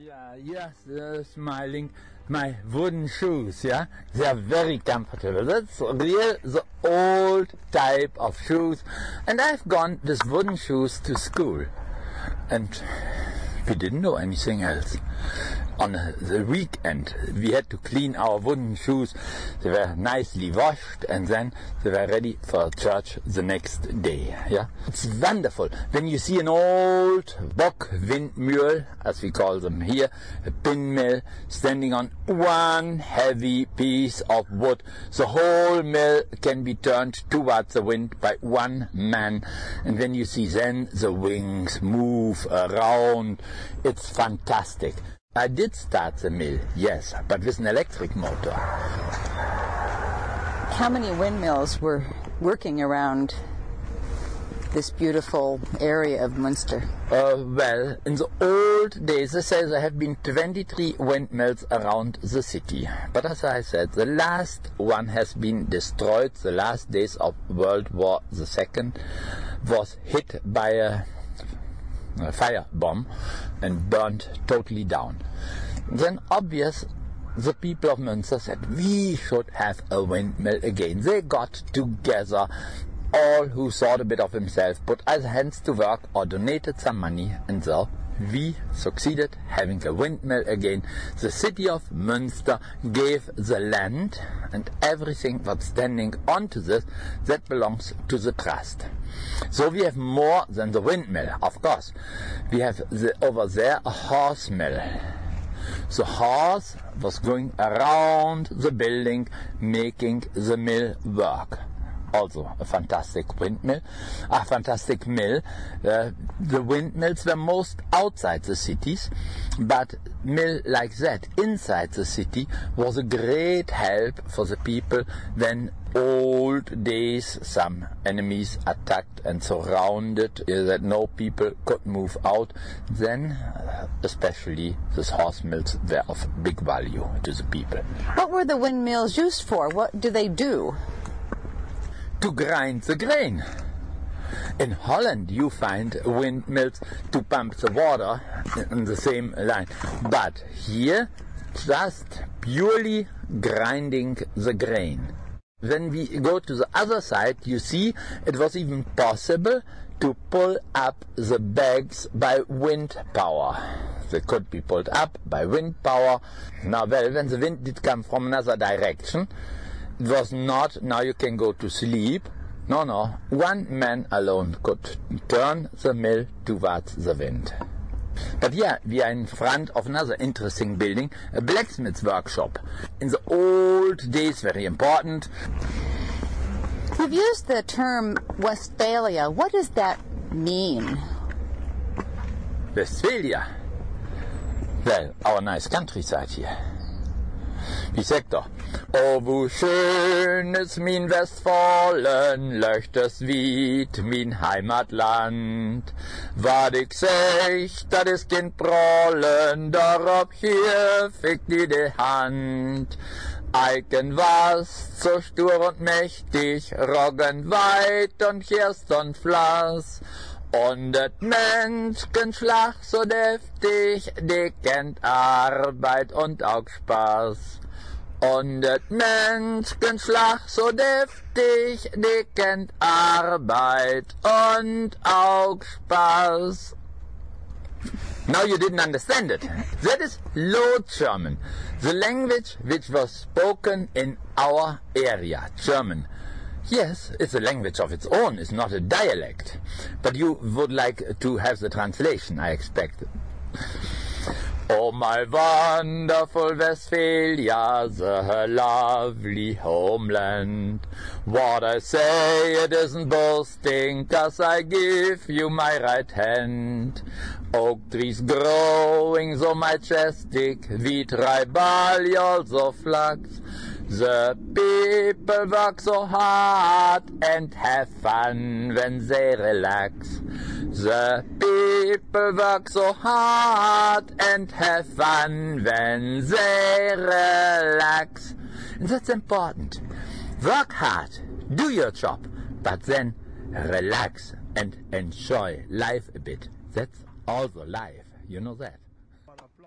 Yeah, yes, uh, smiling. My wooden shoes, yeah, they are very comfortable. That's real, the old type of shoes. And I've gone with wooden shoes to school. And we didn't know anything else. On the weekend, we had to clean our wooden shoes. They were nicely washed and then they were ready for church the next day. Yeah, it's wonderful when you see an old bock windmill, as we call them here, a pin mill, standing on one heavy piece of wood. The whole mill can be turned towards the wind by one man, and when you see then the wings move around, it's fantastic. I did start the mill, yes, but with an electric motor. How many windmills were working around this beautiful area of Munster? Uh, well, in the old days, they say there have been 23 windmills around the city. But as I said, the last one has been destroyed. The last days of World War II was hit by a a fire bomb and burned totally down. Then obvious the people of Münster said we should have a windmill again. They got together all who thought a bit of himself, put either hands to work or donated some money and so we succeeded having a windmill again. The city of Münster gave the land and everything that's standing onto this that belongs to the trust. So we have more than the windmill, of course. We have the, over there a horse mill. The horse was going around the building making the mill work also a fantastic windmill, a fantastic mill. Uh, the windmills were most outside the cities, but mill like that inside the city was a great help for the people when old days some enemies attacked and surrounded uh, that no people could move out. Then uh, especially these horse mills were of big value to the people. What were the windmills used for? What do they do to grind the grain. In Holland, you find windmills to pump the water in the same line. But here, just purely grinding the grain. When we go to the other side, you see it was even possible to pull up the bags by wind power. They could be pulled up by wind power. Now, well, when the wind did come from another direction, was not, now you can go to sleep. No, no. One man alone could turn the mill towards the wind. But yeah, we are in front of another interesting building, a blacksmith's workshop. In the old days, very important. You've used the term Westphalia. What does that mean? Westphalia? Well, our nice countryside here. Wie sagt er? Oh, wo schön ist mein Westfalen, löcht es weit, mein Heimatland. Wat ich sech, dat is kein Prollen, darauf hier fickt die die Hand. Eiken was, so stur und mächtig, Roggen weit und Kirst und Flass. Und das Menschenschlag so deftig, die kennt Arbeit und auch Spaß. So deftig, Arbeit und auch Spaß. Now you didn't understand it. That is Low German, the language which was spoken in our area, German. Yes, it's a language of its own, it's not a dialect. But you would like to have the translation, I expect. Oh, my wonderful Westphalia, the lovely homeland. What I say, it isn't boasting, cause I give you my right hand. Oak trees growing so majestic, wheat barley also flax. The people work so hard and have fun when they relax. The people work so hard and have fun when they relax. And that's important. Work hard, do your job, but then relax and enjoy life a bit. That's also life. You know that.